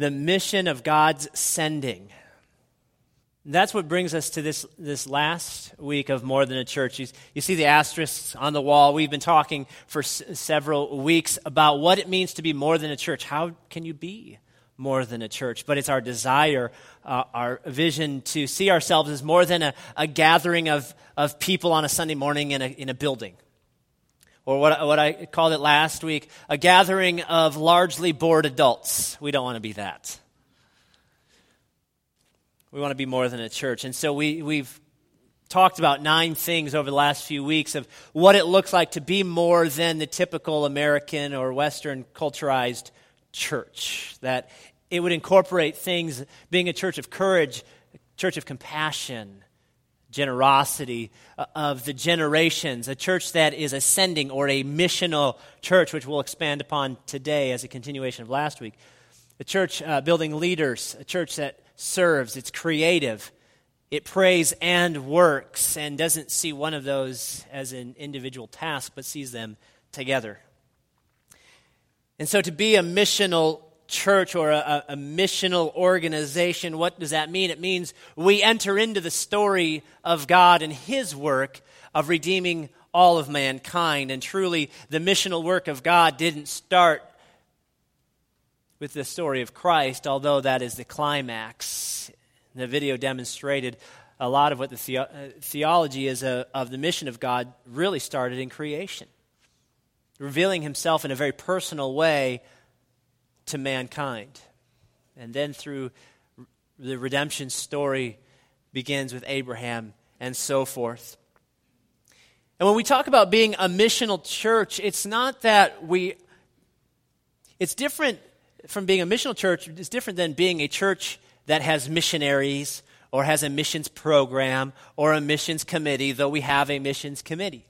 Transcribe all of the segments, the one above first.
the mission of God's sending. That's what brings us to this, this last week of More Than a Church. You, you see the asterisks on the wall. We've been talking for s- several weeks about what it means to be more than a church. How can you be more than a church? But it's our desire, uh, our vision to see ourselves as more than a, a gathering of, of people on a Sunday morning in a, in a building or what, what I called it last week, a gathering of largely bored adults. We don't want to be that. We want to be more than a church. And so we, we've talked about nine things over the last few weeks of what it looks like to be more than the typical American or Western culturized church. That it would incorporate things, being a church of courage, a church of compassion, generosity uh, of the generations, a church that is ascending or a missional church, which we'll expand upon today as a continuation of last week. A church uh, building leaders, a church that serves, it's creative, it prays and works, and doesn't see one of those as an individual task, but sees them together. And so to be a missional church or a, a, missional organization, what does that mean? It means we enter into the story of God and His work of redeeming all of mankind. And truly, the missional work of God didn't start with the story of Christ, although that is the climax. The video demonstrated a lot of what the, the- uh, theology is uh, of the mission of God really started in creation, revealing Himself in a very personal way to mankind. And then through the redemption story begins with Abraham and so forth. And when we talk about being a missional church, it's not that we, it's different from being a missional church, it's different than being a church that has missionaries or has a missions program or a missions committee, though we have a missions committee.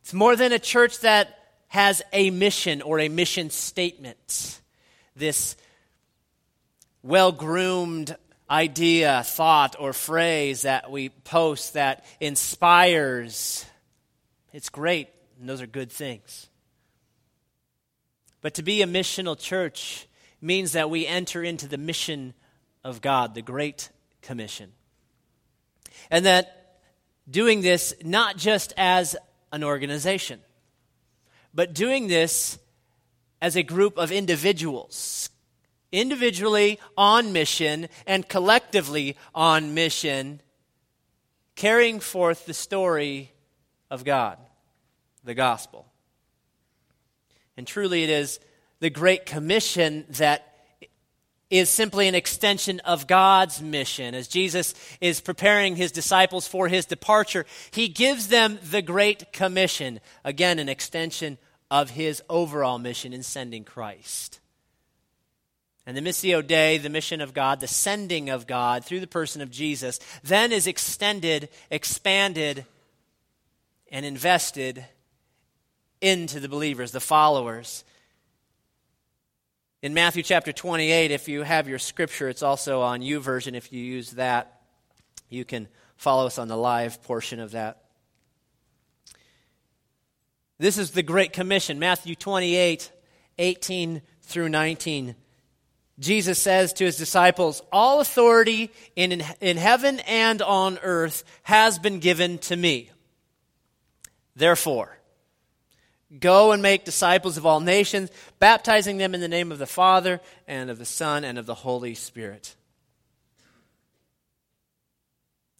It's more than a church that has a mission or a mission statement this well groomed idea, thought, or phrase that we post that inspires. It's great, and those are good things. But to be a missional church means that we enter into the mission of God, the Great Commission. And that doing this not just as an organization, but doing this as a group of individuals, individually on mission and collectively on mission, carrying forth the story of God, the gospel. And truly, it is the Great Commission that is simply an extension of God's mission. As Jesus is preparing his disciples for his departure, he gives them the Great Commission. Again, an extension of his overall mission in sending Christ. And the Missio Dei, the mission of God, the sending of God through the person of Jesus, then is extended, expanded, and invested into the believers, the followers. In Matthew chapter 28, if you have your scripture, it's also on YouVersion. If you use that, you can follow us on the live portion of that. This is the Great Commission, Matthew 28, 18 through 19. Jesus says to his disciples, All authority in, in heaven and on earth has been given to me. Therefore, go and make disciples of all nations, baptizing them in the name of the Father, and of the Son, and of the Holy Spirit.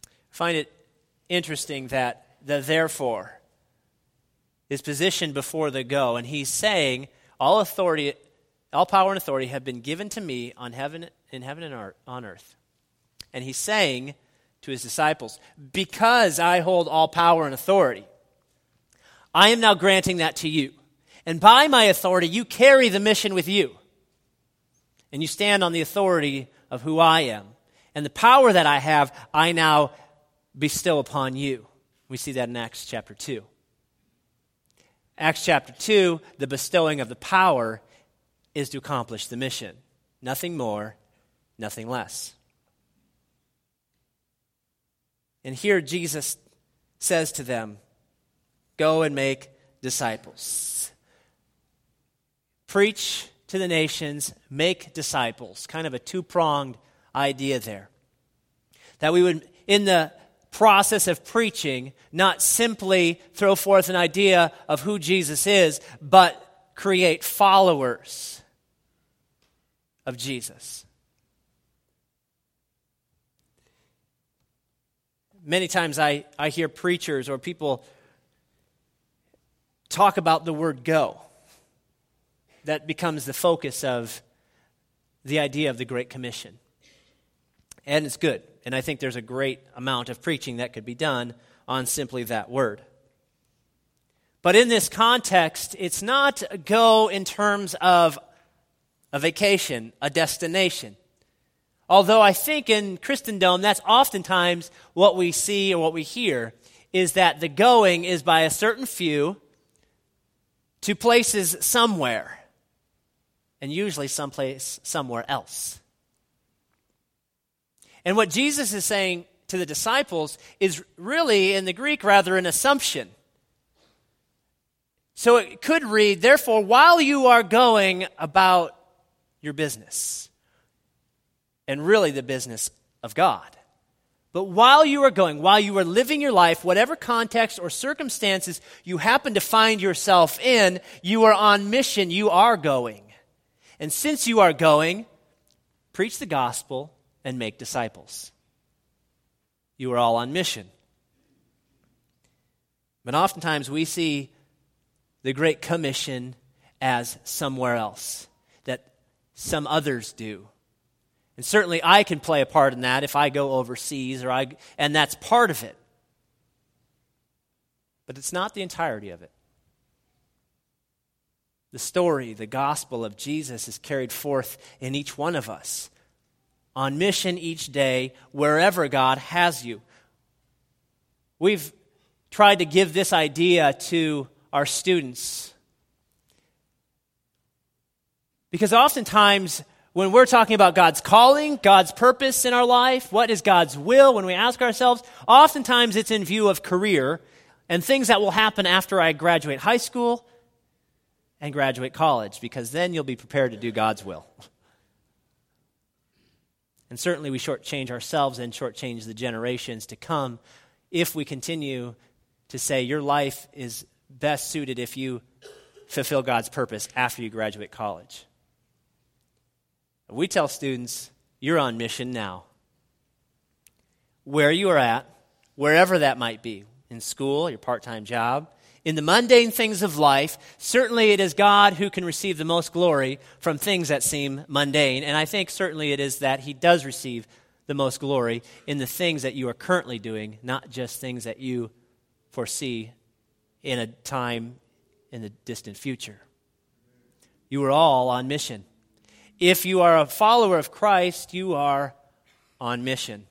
I find it interesting that the therefore is positioned before the go, and he's saying, All authority, all power and authority have been given to me on heaven, in heaven and on earth. And he's saying to his disciples, Because I hold all power and authority, I am now granting that to you. And by my authority, you carry the mission with you. And you stand on the authority of who I am. And the power that I have, I now bestow upon you. We see that in Acts chapter 2. Acts chapter 2, the bestowing of the power is to accomplish the mission. Nothing more, nothing less. And here Jesus says to them, Go and make disciples. Preach to the nations, make disciples. Kind of a two pronged idea there. That we would, in the process of preaching, not simply throw forth an idea of who Jesus is, but create followers of Jesus. Many times I, I hear preachers or people talk about the word go. That becomes the focus of the idea of the Great Commission. And it's good. And I think there's a great amount of preaching that could be done on simply that word. But in this context, it's not go in terms of a vacation, a destination. Although I think in Christendom, that's oftentimes what we see or what we hear is that the going is by a certain few to places somewhere, and usually someplace somewhere else. And what Jesus is saying to the disciples is really, in the Greek, rather an assumption. So it could read, therefore, while you are going about your business, and really the business of God. But while you are going, while you are living your life, whatever context or circumstances you happen to find yourself in, you are on mission. You are going. And since you are going, preach the gospel and make disciples. You are all on mission. But oftentimes we see the Great Commission as somewhere else, that some others do. And certainly I can play a part in that if I go overseas or I and that's part of it. But it's not the entirety of it. The story, the gospel of Jesus is carried forth in each one of us on mission each day wherever God has you. We've tried to give this idea to our students because oftentimes when we're talking about God's calling, God's purpose in our life, what is God's will, when we ask ourselves, oftentimes it's in view of career and things that will happen after I graduate high school and graduate college, because then you'll be prepared to do God's will. And certainly we shortchange ourselves and shortchange the generations to come if we continue to say your life is best suited if you fulfill God's purpose after you graduate college. We tell students, you're on mission now. Where you are at, wherever that might be, in school, your part time job, in the mundane things of life, certainly it is God who can receive the most glory from things that seem mundane. And I think certainly it is that He does receive the most glory in the things that you are currently doing, not just things that you foresee in a time in the distant future. You are all on mission. If you are a follower of Christ, you are on mission.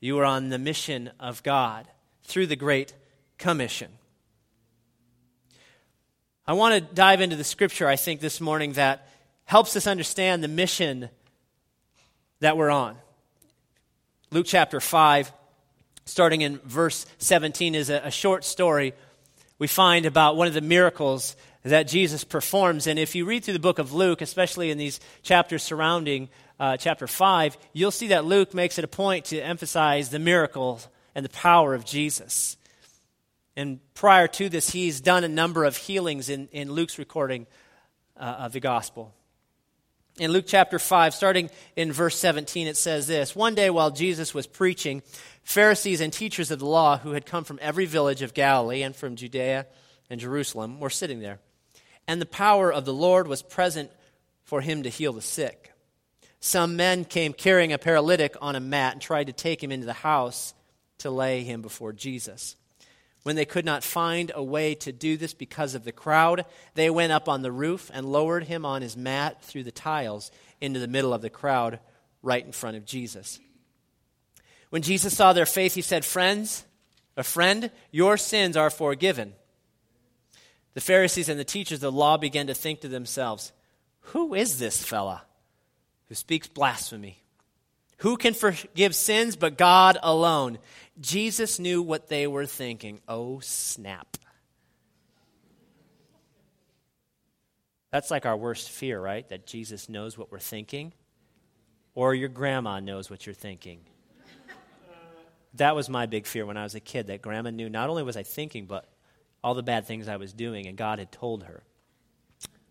You are on the mission of God through the Great Commission. I want to dive into the scripture, I think, this morning that helps us understand the mission that we're on. Luke chapter 5, starting in verse 17, is a, a short story we find about one of the miracles that Jesus performs. And if you read through the book of Luke, especially in these chapters surrounding uh, chapter 5, you'll see that Luke makes it a point to emphasize the miracle and the power of Jesus. And prior to this, he's done a number of healings in, in Luke's recording uh, of the gospel. In Luke chapter 5, starting in verse 17, it says this One day while Jesus was preaching, Pharisees and teachers of the law who had come from every village of Galilee and from Judea and Jerusalem were sitting there and the power of the Lord was present for him to heal the sick. Some men came carrying a paralytic on a mat and tried to take him into the house to lay him before Jesus. When they could not find a way to do this because of the crowd, they went up on the roof and lowered him on his mat through the tiles into the middle of the crowd, right in front of Jesus. When Jesus saw their faith, he said, Friends, a friend, your sins are forgiven. The Pharisees and the teachers of the law began to think to themselves, Who is this fella who speaks blasphemy? Who can forgive sins but God alone? Jesus knew what they were thinking. Oh, snap. That's like our worst fear, right? That Jesus knows what we're thinking, or your grandma knows what you're thinking. that was my big fear when I was a kid, that grandma knew not only was I thinking, but all the bad things I was doing, and God had told her.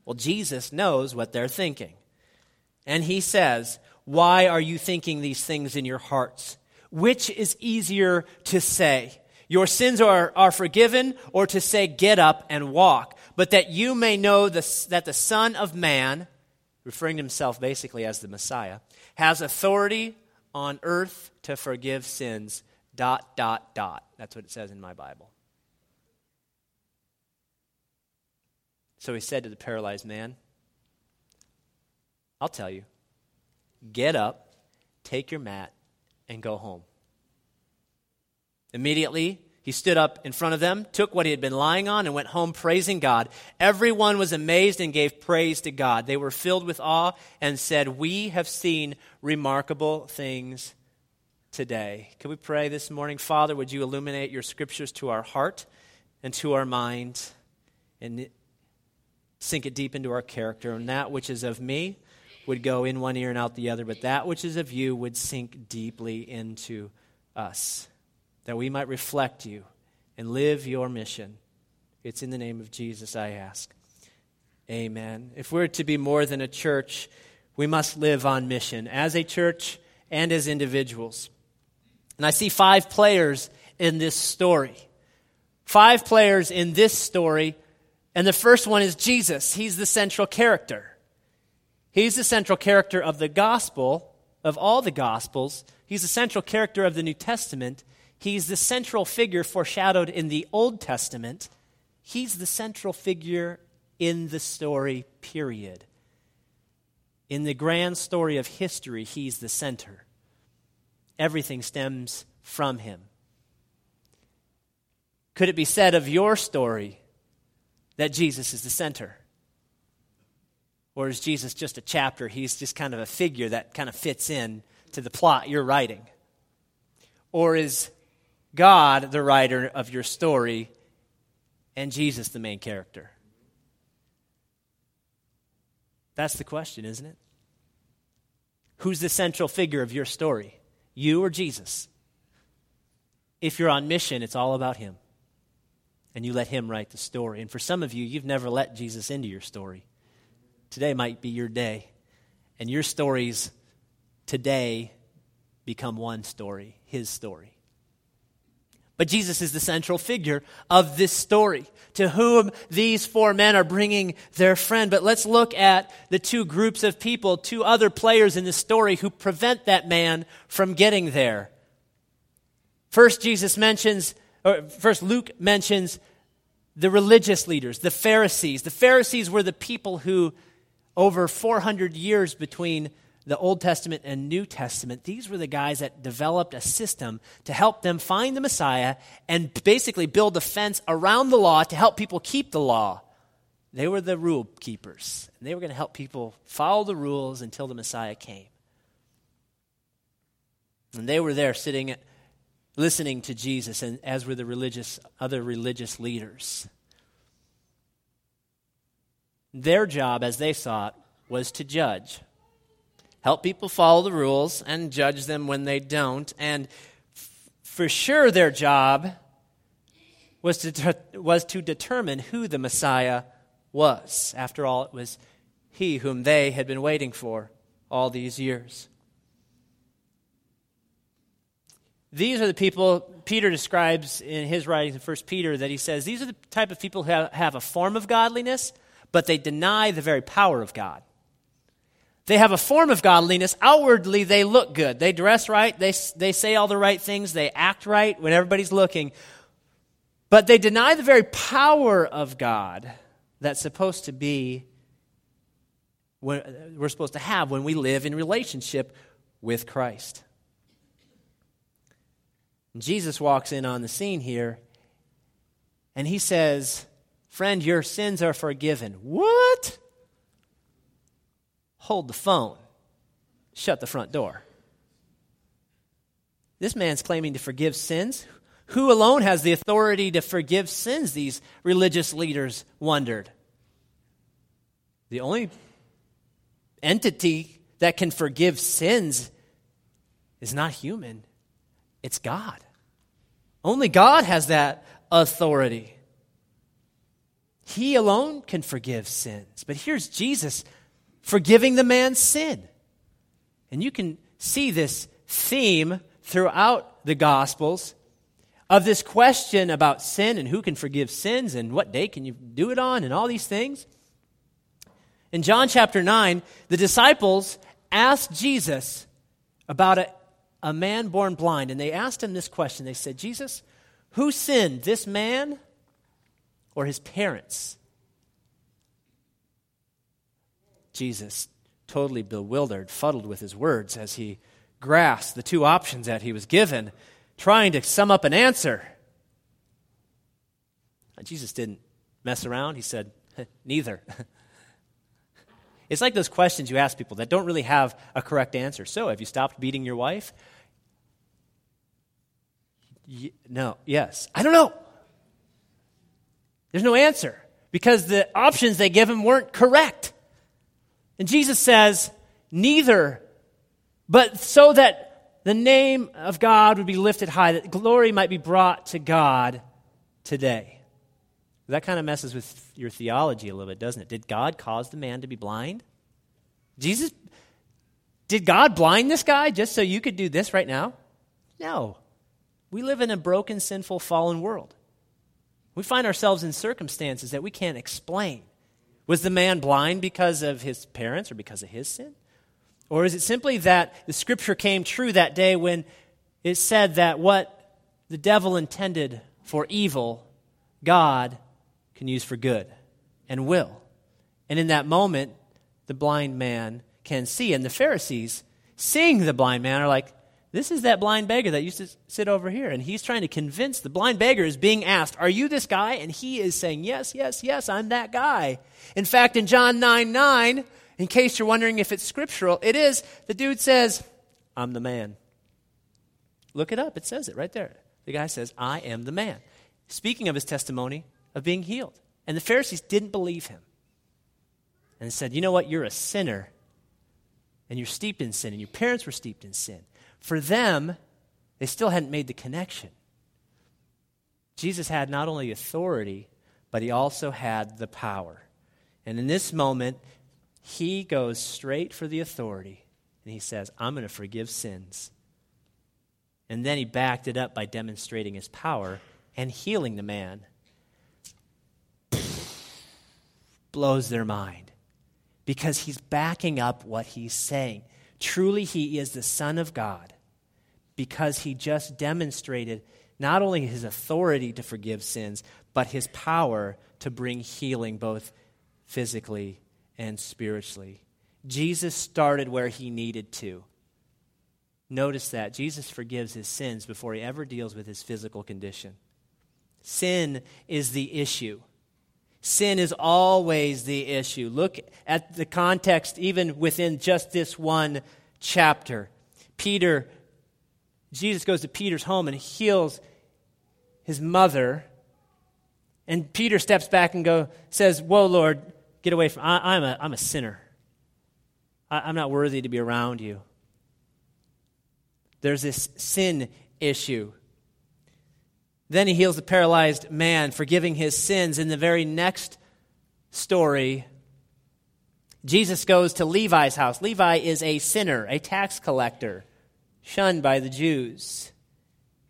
Well, Jesus knows what they're thinking. And he says, Why are you thinking these things in your hearts? Which is easier to say? Your sins are, are forgiven, or to say, Get up and walk. But that you may know the, that the Son of Man, referring to himself basically as the Messiah, has authority on earth to forgive sins. Dot, dot, dot. That's what it says in my Bible. So he said to the paralyzed man, I'll tell you, get up, take your mat, and go home. Immediately, he stood up in front of them, took what he had been lying on, and went home praising God. Everyone was amazed and gave praise to God. They were filled with awe and said, We have seen remarkable things today. Can we pray this morning? Father, would you illuminate your scriptures to our heart and to our mind and sink it deep into our character? And that which is of me would go in one ear and out the other, but that which is of you would sink deeply into us that we might reflect you and live your mission. It's in the name of Jesus I ask. Amen. If we're to be more than a church, we must live on mission as a church and as individuals. And I see five players in this story. Five players in this story, and the first one is Jesus. He's the central character. He's the central character of the gospel, of all the gospels. He's the central character of the New Testament, He's the central figure foreshadowed in the Old Testament. He's the central figure in the story, period. In the grand story of history, he's the center. Everything stems from him. Could it be said of your story that Jesus is the center? Or is Jesus just a chapter? He's just kind of a figure that kind of fits in to the plot you're writing? Or is God, the writer of your story, and Jesus, the main character? That's the question, isn't it? Who's the central figure of your story? You or Jesus? If you're on mission, it's all about Him. And you let Him write the story. And for some of you, you've never let Jesus into your story. Today might be your day. And your stories today become one story, His story. But Jesus is the central figure of this story, to whom these four men are bringing their friend. But let's look at the two groups of people, two other players in the story who prevent that man from getting there. First, Jesus mentions, or first, Luke mentions the religious leaders, the Pharisees. The Pharisees were the people who, over 400 years between the Old Testament and New Testament, these were the guys that developed a system to help them find the Messiah and basically build a fence around the law to help people keep the law. They were the rule keepers, and they were going to help people follow the rules until the Messiah came. And they were there sitting, listening to Jesus, and as were the religious, other religious leaders. Their job, as they saw it, was to judge help people follow the rules and judge them when they don't. And f- for sure, their job was to, de- was to determine who the Messiah was. After all, it was he whom they had been waiting for all these years. These are the people Peter describes in his writings in 1 Peter that he says these are the type of people who have, have a form of godliness, but they deny the very power of God. They have a form of godliness. Outwardly, they look good. They dress right. They, they say all the right things. They act right when everybody's looking. But they deny the very power of God that's supposed to be, we're supposed to have when we live in relationship with Christ. Jesus walks in on the scene here and he says, Friend, your sins are forgiven. What? hold the phone, shut the front door. This man's claiming to forgive sins. Who alone has the authority to forgive sins? These religious leaders wondered. The only entity that can forgive sins is not human, it's God. Only God has that authority. He alone can forgive sins. But here's Jesus forgiving the man's sin. And you can see this theme throughout the Gospels of this question about sin and who can forgive sins and what day can you do it on and all these things. In John chapter 9, the disciples asked Jesus about a, a man born blind, and they asked him this question. They said, Jesus, who sinned, this man or his parents? Jesus, totally bewildered, fuddled with his words as he grasped the two options that he was given, trying to sum up an answer. Jesus didn't mess around. He said, Neither. it's like those questions you ask people that don't really have a correct answer. So, have you stopped beating your wife? Y- no, yes. I don't know. There's no answer because the options they give him weren't correct. And Jesus says, Neither, but so that the name of God would be lifted high, that glory might be brought to God today. That kind of messes with your theology a little bit, doesn't it? Did God cause the man to be blind? Jesus, did God blind this guy just so you could do this right now? No. We live in a broken, sinful, fallen world. We find ourselves in circumstances that we can't explain. Was the man blind because of his parents or because of his sin? Or is it simply that the scripture came true that day when it said that what the devil intended for evil, God can use for good and will? And in that moment, the blind man can see. And the Pharisees, seeing the blind man, are like, this is that blind beggar that used to sit over here. And he's trying to convince the blind beggar is being asked, Are you this guy? And he is saying, Yes, yes, yes, I'm that guy. In fact, in John 9 9, in case you're wondering if it's scriptural, it is. The dude says, I'm the man. Look it up. It says it right there. The guy says, I am the man. Speaking of his testimony of being healed. And the Pharisees didn't believe him and said, You know what? You're a sinner. And you're steeped in sin, and your parents were steeped in sin. For them, they still hadn't made the connection. Jesus had not only authority, but he also had the power. And in this moment, he goes straight for the authority and he says, I'm going to forgive sins. And then he backed it up by demonstrating his power and healing the man. Blows their mind because he's backing up what he's saying. Truly, he is the Son of God because he just demonstrated not only his authority to forgive sins, but his power to bring healing both physically and spiritually. Jesus started where he needed to. Notice that. Jesus forgives his sins before he ever deals with his physical condition. Sin is the issue. Sin is always the issue. Look at the context, even within just this one chapter. Peter Jesus goes to Peter's home and heals his mother. And Peter steps back and go, says, Whoa, Lord, get away from I, am a, I'm a sinner. I, I'm not worthy to be around you. There's this sin issue. Then he heals the paralyzed man, forgiving his sins. In the very next story, Jesus goes to Levi's house. Levi is a sinner, a tax collector shunned by the Jews.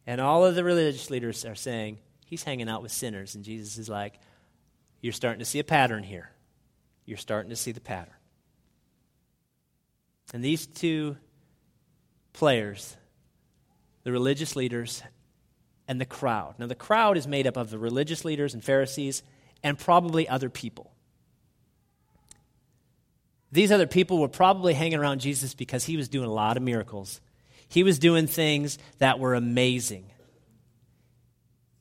And all of the religious leaders are saying, he's hanging out with sinners. And Jesus is like, you're starting to see a pattern here. You're starting to see the pattern. And these two players, the religious leaders and the crowd. Now, the crowd is made up of the religious leaders and Pharisees and probably other people. These other people were probably hanging around Jesus because he was doing a lot of miracles he was doing things that were amazing.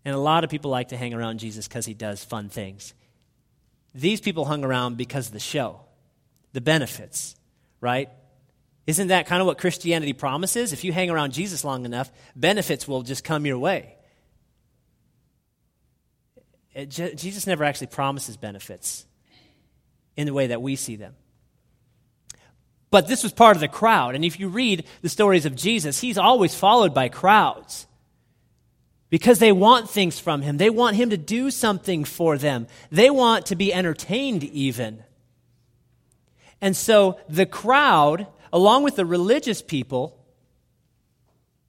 And a lot of people like to hang around Jesus because he does fun things. These people hung around because of the show, the benefits, right? Isn't that kind of what Christianity promises? If you hang around Jesus long enough, benefits will just come your way. It, Jesus never actually promises benefits. in the way that we see them. But this was part of the crowd. And if you read the stories of Jesus, he's always followed by crowds because they want things from him. They want him to do something for them. They want to be entertained, even. And so the crowd, along with the religious people,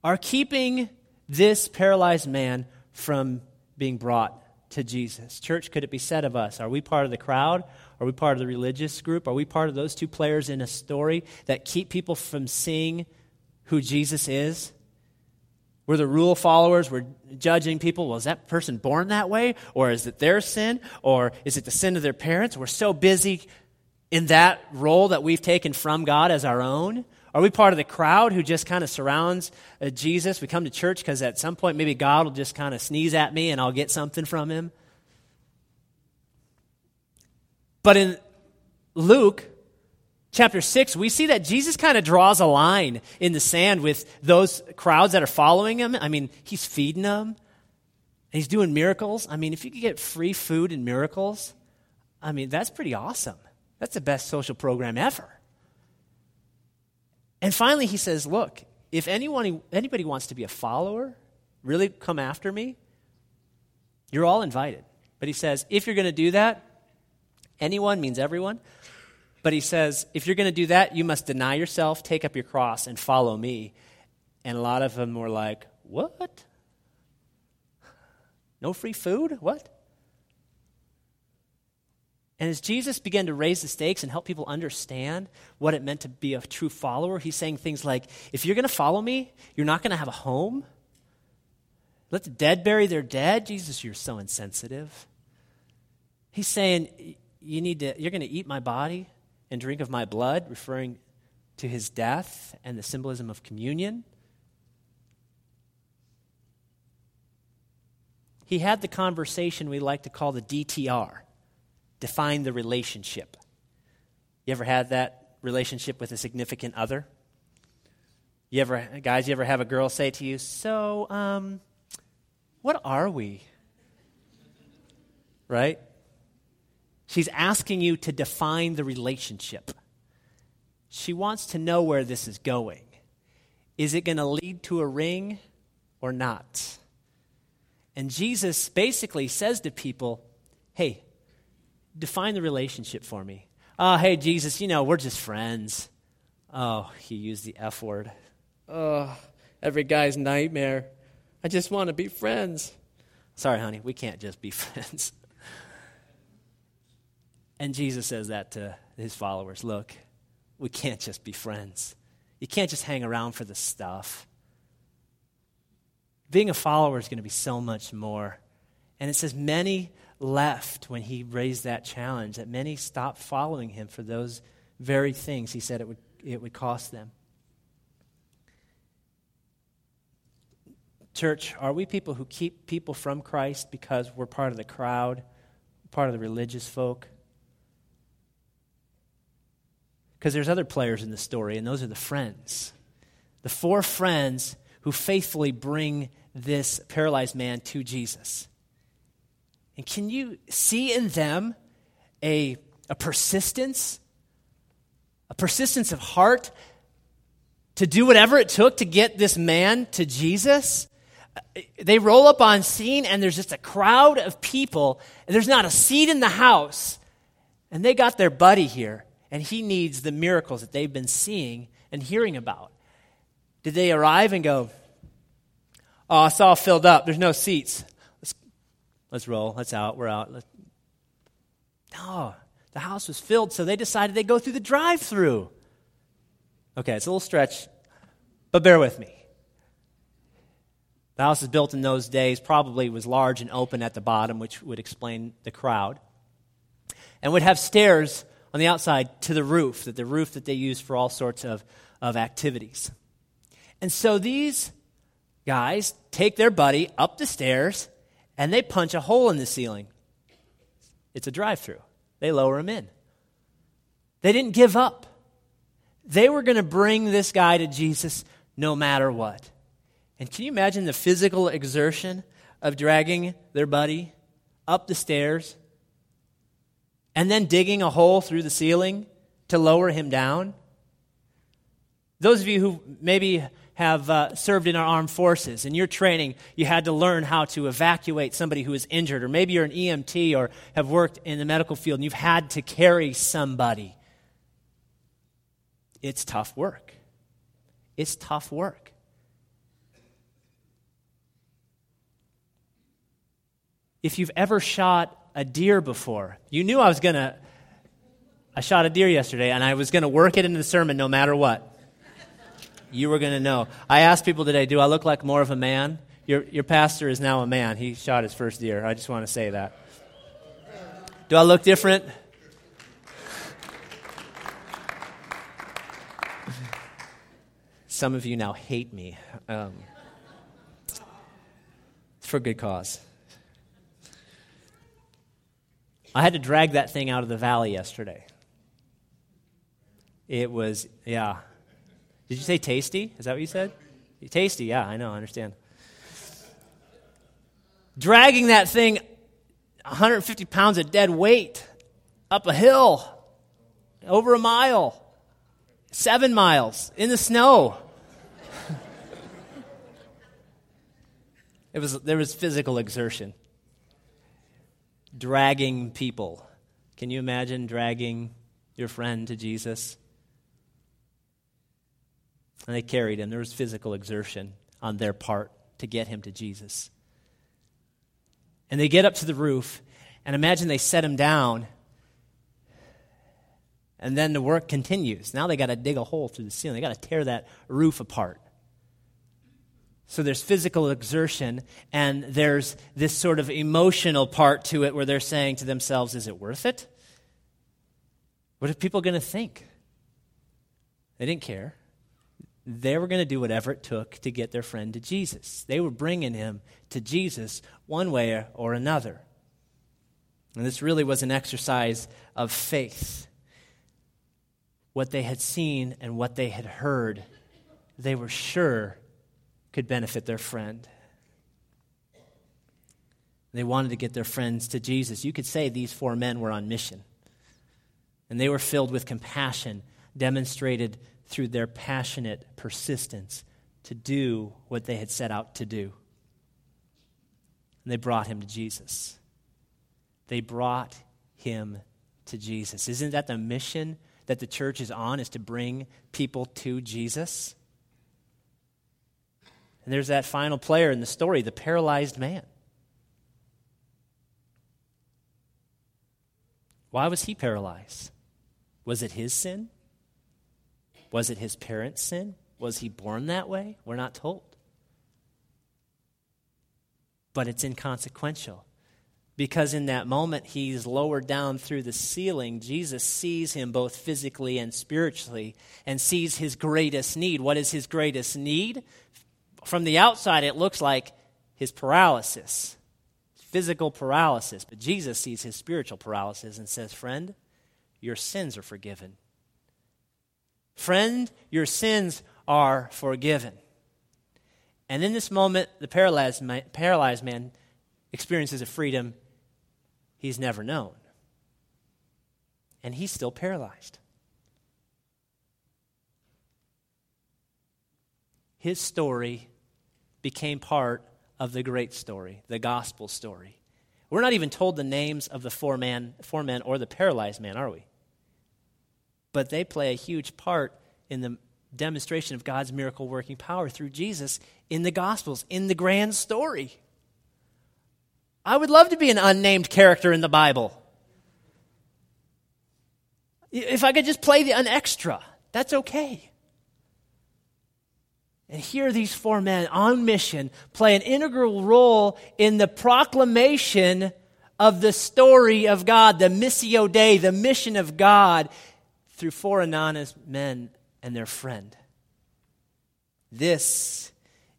are keeping this paralyzed man from being brought to Jesus. Church, could it be said of us? Are we part of the crowd? Are we part of the religious group? Are we part of those two players in a story that keep people from seeing who Jesus is? We're the rule followers. We're judging people. Well, is that person born that way? Or is it their sin? Or is it the sin of their parents? We're so busy in that role that we've taken from God as our own. Are we part of the crowd who just kind of surrounds uh, Jesus? We come to church because at some point maybe God will just kind of sneeze at me and I'll get something from him. But in Luke chapter 6, we see that Jesus kind of draws a line in the sand with those crowds that are following him. I mean, he's feeding them, he's doing miracles. I mean, if you could get free food and miracles, I mean, that's pretty awesome. That's the best social program ever. And finally, he says, Look, if anyone, anybody wants to be a follower, really come after me, you're all invited. But he says, if you're going to do that, anyone means everyone. But he says, if you're going to do that, you must deny yourself, take up your cross, and follow me. And a lot of them were like, What? No free food? What? And as Jesus began to raise the stakes and help people understand what it meant to be a true follower, he's saying things like, if you're going to follow me, you're not going to have a home. Let the dead bury their dead. Jesus, you're so insensitive. He's saying, you need to, you're going to eat my body and drink of my blood, referring to his death and the symbolism of communion. He had the conversation we like to call the DTR define the relationship. You ever had that relationship with a significant other? You ever, guys, you ever have a girl say to you, So, um, what are we? Right? She's asking you to define the relationship. She wants to know where this is going. Is it going to lead to a ring or not? And Jesus basically says to people, Hey, define the relationship for me. Oh, hey, Jesus, you know, we're just friends. Oh, he used the F word. Oh, every guy's nightmare. I just want to be friends. Sorry, honey, we can't just be friends. And Jesus says that to his followers Look, we can't just be friends. You can't just hang around for the stuff. Being a follower is going to be so much more. And it says, many left when he raised that challenge, that many stopped following him for those very things he said it would, it would cost them. Church, are we people who keep people from Christ because we're part of the crowd, part of the religious folk? Because there's other players in the story, and those are the friends. The four friends who faithfully bring this paralyzed man to Jesus. And can you see in them a, a persistence? A persistence of heart to do whatever it took to get this man to Jesus? They roll up on scene, and there's just a crowd of people, and there's not a seat in the house. And they got their buddy here, and he needs the miracles that they've been seeing and hearing about. Did they arrive and go, Oh, it's all filled up. There's no seats. Let's let's roll. Let's out. We're out. Let's... No, the house was filled, so they decided they'd go through the drive through. Okay, it's a little stretch, but bear with me. The house is built in those days, probably was large and open at the bottom, which would explain the crowd, and would have stairs on the outside to the roof, that the roof that they use for all sorts of, of activities. And so these guys take their buddy up the stairs and they punch a hole in the ceiling. It's a drive through. They lower him in. They didn't give up. They were going to bring this guy to Jesus no matter what. And can you imagine the physical exertion of dragging their buddy up the stairs and then digging a hole through the ceiling to lower him down? Those of you who maybe have uh, served in our armed forces. In your training, you had to learn how to evacuate somebody who is injured, or maybe you're an EMT or have worked in the medical field and you've had to carry somebody. It's tough work. It's tough work. If you've ever shot a deer before, you knew I was going to. I shot a deer yesterday and I was going to work it into the sermon no matter what you were going to know. I asked people today, do I look like more of a man? Your, your pastor is now a man. He shot his first deer. I just want to say that. Do I look different? Some of you now hate me. Um, it's for good cause. I had to drag that thing out of the valley yesterday. It was, yeah, did you say tasty? Is that what you said? Tasty, yeah, I know, I understand. Dragging that thing 150 pounds of dead weight up a hill, over a mile, seven miles in the snow. it was, there was physical exertion. Dragging people. Can you imagine dragging your friend to Jesus? And they carried him. There was physical exertion on their part to get him to Jesus. And they get up to the roof, and imagine they set him down, and then the work continues. Now they got to dig a hole through the ceiling, they got to tear that roof apart. So there's physical exertion, and there's this sort of emotional part to it where they're saying to themselves, Is it worth it? What are people going to think? They didn't care they were going to do whatever it took to get their friend to Jesus. They were bringing him to Jesus one way or another. And this really was an exercise of faith. What they had seen and what they had heard, they were sure could benefit their friend. They wanted to get their friends to Jesus. You could say these four men were on mission. And they were filled with compassion, demonstrated through their passionate persistence to do what they had set out to do. And they brought him to Jesus. They brought him to Jesus. Isn't that the mission that the church is on is to bring people to Jesus? And there's that final player in the story, the paralyzed man. Why was he paralyzed? Was it his sin? Was it his parents' sin? Was he born that way? We're not told. But it's inconsequential because in that moment he's lowered down through the ceiling. Jesus sees him both physically and spiritually and sees his greatest need. What is his greatest need? From the outside, it looks like his paralysis, physical paralysis. But Jesus sees his spiritual paralysis and says, Friend, your sins are forgiven. Friend, your sins are forgiven. And in this moment, the paralyzed man, paralyzed man experiences a freedom he's never known. And he's still paralyzed. His story became part of the great story, the gospel story. We're not even told the names of the four, man, four men or the paralyzed man, are we? but they play a huge part in the demonstration of God's miracle working power through Jesus in the Gospels, in the grand story. I would love to be an unnamed character in the Bible. If I could just play the, an extra, that's okay. And here, these four men on mission play an integral role in the proclamation of the story of God, the Missio Dei, the mission of God through four anonymous men and their friend. This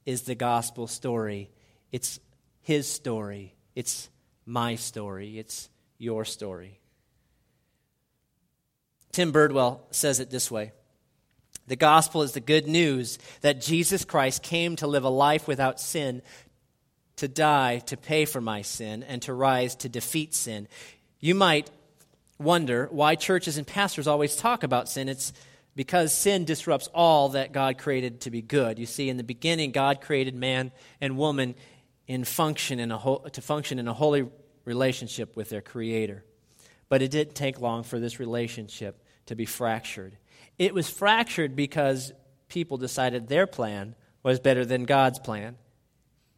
is the gospel story. It's his story. It's my story. It's your story. Tim Birdwell says it this way The gospel is the good news that Jesus Christ came to live a life without sin, to die to pay for my sin, and to rise to defeat sin. You might wonder why churches and pastors always talk about sin, it's because sin disrupts all that God created to be good. You see, in the beginning, God created man and woman in function in a ho- to function in a holy relationship with their Creator. But it didn't take long for this relationship to be fractured. It was fractured because people decided their plan was better than God's plan.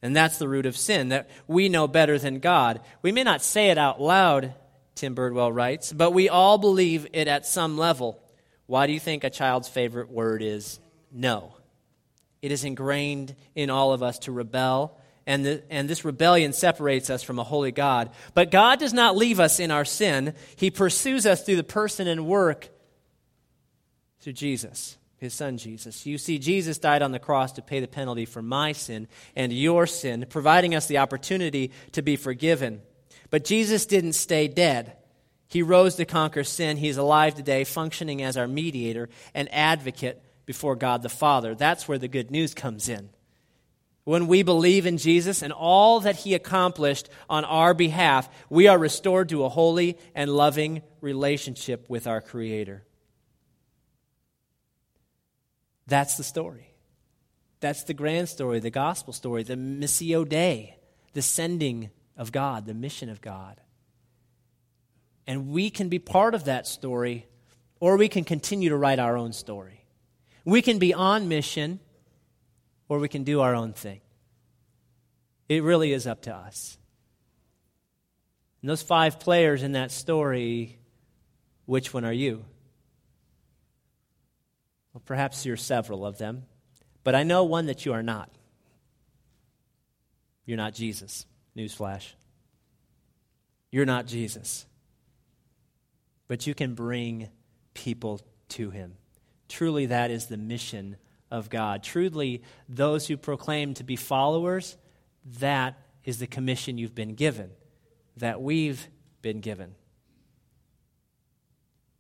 And that's the root of sin, that we know better than God. We may not say it out loud, Tim Birdwell writes, but we all believe it at some level. Why do you think a child's favorite word is no? It is ingrained in all of us to rebel, and, the, and this rebellion separates us from a holy God. But God does not leave us in our sin, He pursues us through the person and work through Jesus his son Jesus. You see, Jesus died on the cross to pay the penalty for my sin and your sin, providing us the opportunity to be forgiven. But Jesus didn't stay dead. He rose to conquer sin. He's alive today, functioning as our mediator and advocate before God the Father. That's where the good news comes in. When we believe in Jesus and all that he accomplished on our behalf, we are restored to a holy and loving relationship with our Creator. That's the story. That's the grand story, the gospel story, the Missio Dei, the sending of God, the mission of God. And we can be part of that story, or we can continue to write our own story. We can be on mission, or we can do our own thing. It really is up to us. And those five players in that story, which one are you? Well, perhaps you're several of them, but I know one that you are not. You're not Jesus. Newsflash. You're not Jesus. But you can bring people to him. Truly, that is the mission of God. Truly, those who proclaim to be followers, that is the commission you've been given, that we've been given.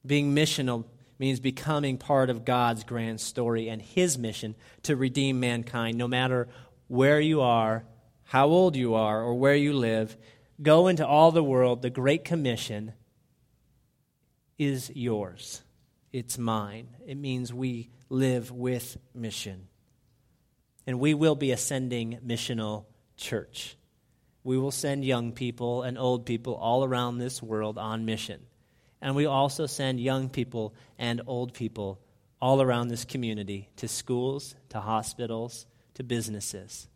Being missional means becoming part of God's grand story and His mission to redeem mankind, no matter where you are, how old you are, or where you live. Go into all the world. The Great Commission is yours, it's mine. It means we live with mission. And we will be a sending missional church. We will send young people and old people all around this world on mission. And we also send young people and old people all around this community to schools, to hospitals, to businesses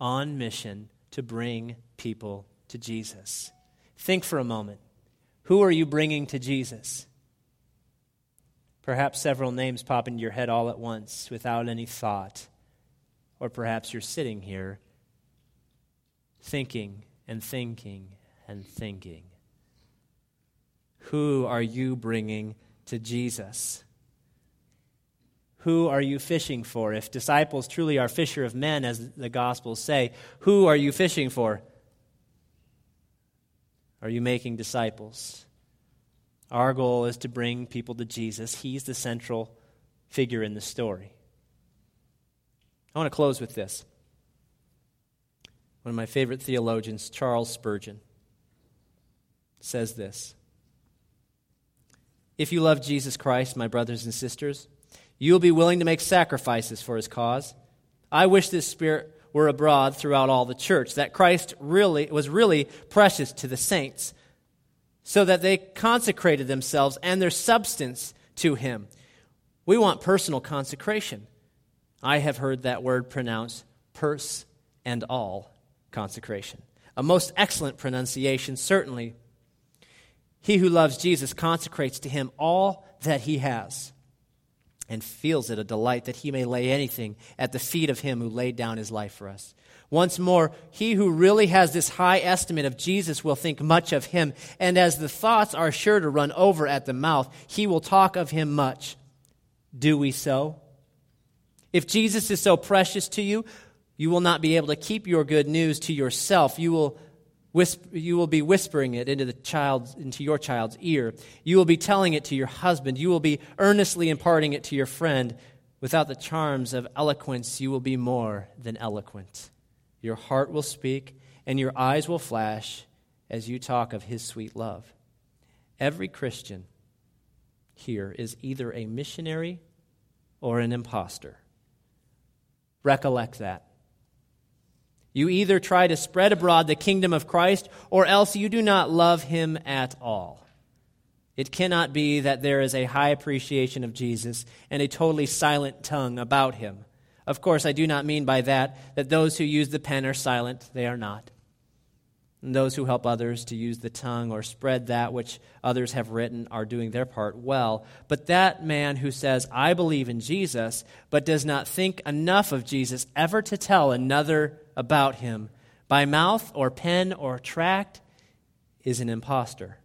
on mission to bring people to Jesus. Think for a moment. Who are you bringing to Jesus? Perhaps several names pop into your head all at once without any thought. Or perhaps you're sitting here thinking and thinking and thinking. Who are you bringing to Jesus? Who are you fishing for? If disciples truly are fisher of men, as the Gospels say, who are you fishing for? Are you making disciples? Our goal is to bring people to Jesus. He's the central figure in the story. I want to close with this. One of my favorite theologians, Charles Spurgeon, says this if you love Jesus Christ, my brothers and sisters, you will be willing to make sacrifices for his cause. I wish this spirit were abroad throughout all the church, that Christ really was really precious to the saints, so that they consecrated themselves and their substance to him. We want personal consecration. I have heard that word pronounced purse and all consecration. A most excellent pronunciation, certainly he who loves Jesus consecrates to him all that he has and feels it a delight that he may lay anything at the feet of him who laid down his life for us. Once more, he who really has this high estimate of Jesus will think much of him, and as the thoughts are sure to run over at the mouth, he will talk of him much. Do we so? If Jesus is so precious to you, you will not be able to keep your good news to yourself. You will Whisper, you will be whispering it into, the child's, into your child's ear. You will be telling it to your husband. You will be earnestly imparting it to your friend. Without the charms of eloquence, you will be more than eloquent. Your heart will speak, and your eyes will flash as you talk of his sweet love. Every Christian here is either a missionary or an impostor. Recollect that. You either try to spread abroad the kingdom of Christ, or else you do not love him at all. It cannot be that there is a high appreciation of Jesus and a totally silent tongue about him. Of course, I do not mean by that that those who use the pen are silent. They are not. And those who help others to use the tongue or spread that which others have written are doing their part well. But that man who says, I believe in Jesus, but does not think enough of Jesus ever to tell another about him by mouth or pen or tract is an impostor.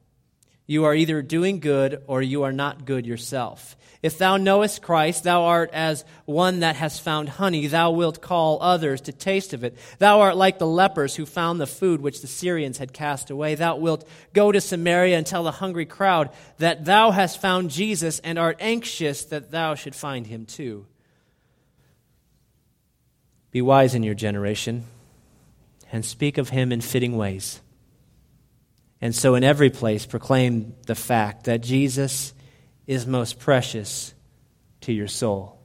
You are either doing good or you are not good yourself. If thou knowest Christ, thou art as one that has found honey. Thou wilt call others to taste of it. Thou art like the lepers who found the food which the Syrians had cast away. Thou wilt go to Samaria and tell the hungry crowd that thou hast found Jesus and art anxious that thou should find him too. Be wise in your generation and speak of him in fitting ways and so, in every place, proclaim the fact that Jesus is most precious to your soul.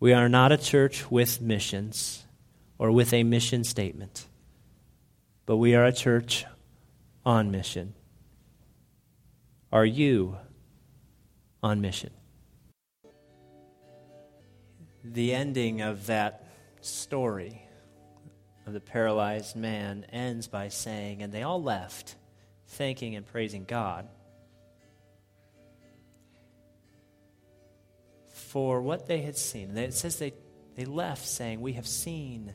We are not a church with missions or with a mission statement, but we are a church on mission. Are you on mission? The ending of that story of the paralyzed man ends by saying, And they all left, thanking and praising God for what they had seen. It says they, they left saying, We have seen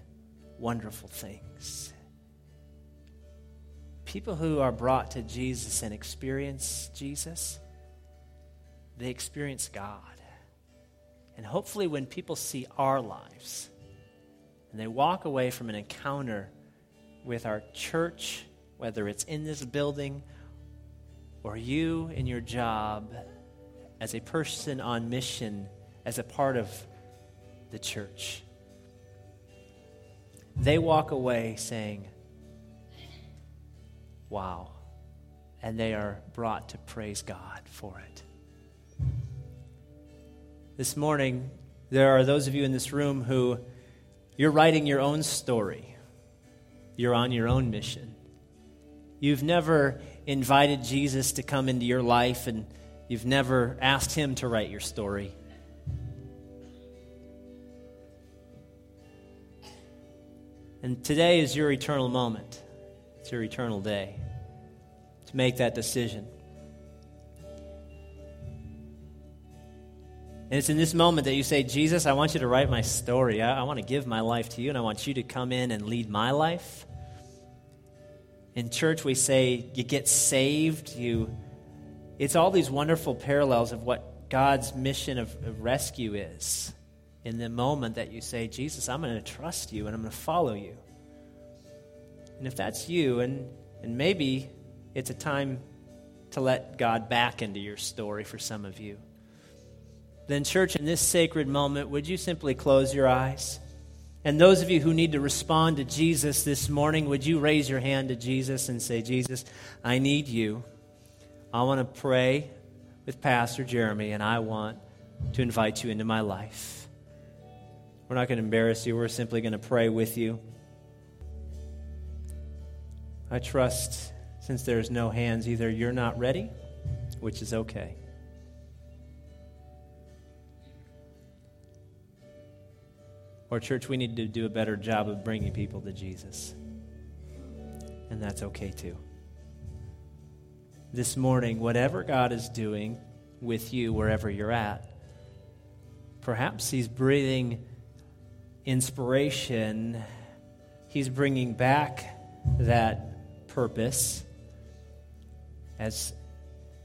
wonderful things. People who are brought to Jesus and experience Jesus, they experience God. And hopefully, when people see our lives, and they walk away from an encounter with our church, whether it's in this building or you in your job as a person on mission, as a part of the church. They walk away saying, Wow. And they are brought to praise God for it. This morning, there are those of you in this room who you're writing your own story. You're on your own mission. You've never invited Jesus to come into your life, and you've never asked him to write your story. And today is your eternal moment. It's your eternal day to make that decision. And it's in this moment that you say, Jesus, I want you to write my story. I, I, want to give my life to you, and I want you to come in and lead my life. In church, we say you get saved. You, it's all these wonderful parallels of what God's mission of, of rescue is. In the moment that you say, Jesus, I'm going to trust you and I'm going to follow you. And if that's you, and, and maybe it's a time to let God back into your story for some of you then, church, in this sacred moment, would you simply close your eyes? And those of you who need to respond to Jesus this morning, would you raise your hand to Jesus and say, Jesus, I need you. I want to pray with Pastor Jeremy, and I want to invite you into my life. We're not going to embarrass you, we're simply going to pray with you. I trust, since there's no hands, either you're not ready, which is okay Or, church, we need to do a better job of bringing people to Jesus. And that's okay too. This morning, whatever God is doing with you, wherever you're at, perhaps He's breathing inspiration, He's bringing back that purpose. As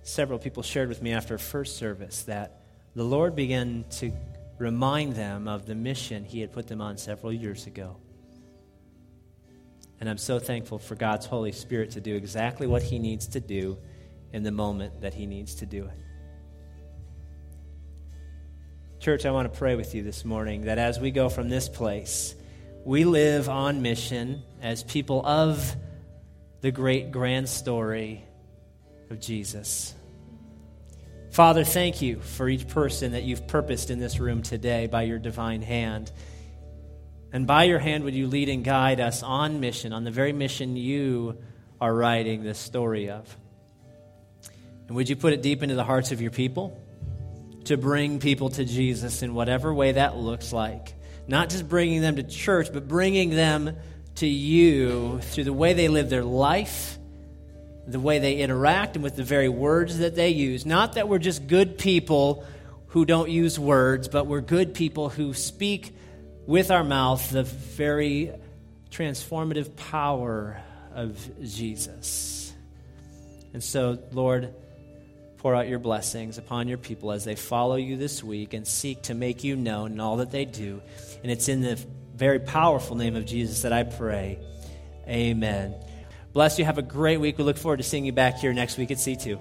several people shared with me after first service, that the Lord began to remind them of the mission He had put them on several years ago. And I'm so thankful for God's Holy Spirit to do exactly what He needs to do in the moment that He needs to do it. Church, I want to pray with you this morning that as we go from this place, we live on mission as people of the great grand story of Jesus. Father, thank you for each person that you've purposed in this room today by your divine hand. And by your hand, would you lead and guide us on mission, on the very mission you are writing this story of? And would you put it deep into the hearts of your people to bring people to Jesus in whatever way that looks like? Not just bringing them to church, but bringing them to you through the way they live their life the way they interact and with the very words that they use. Not that we're just good people who don't use words, but we're good people who speak with our mouth the very transformative power of Jesus. And so, Lord, pour out your blessings upon your people as they follow you this week and seek to make you known in all that they do. And it's in the very powerful name of Jesus that I pray. Amen. Bless you. Have a great week. We look forward to seeing you back here next week at C2.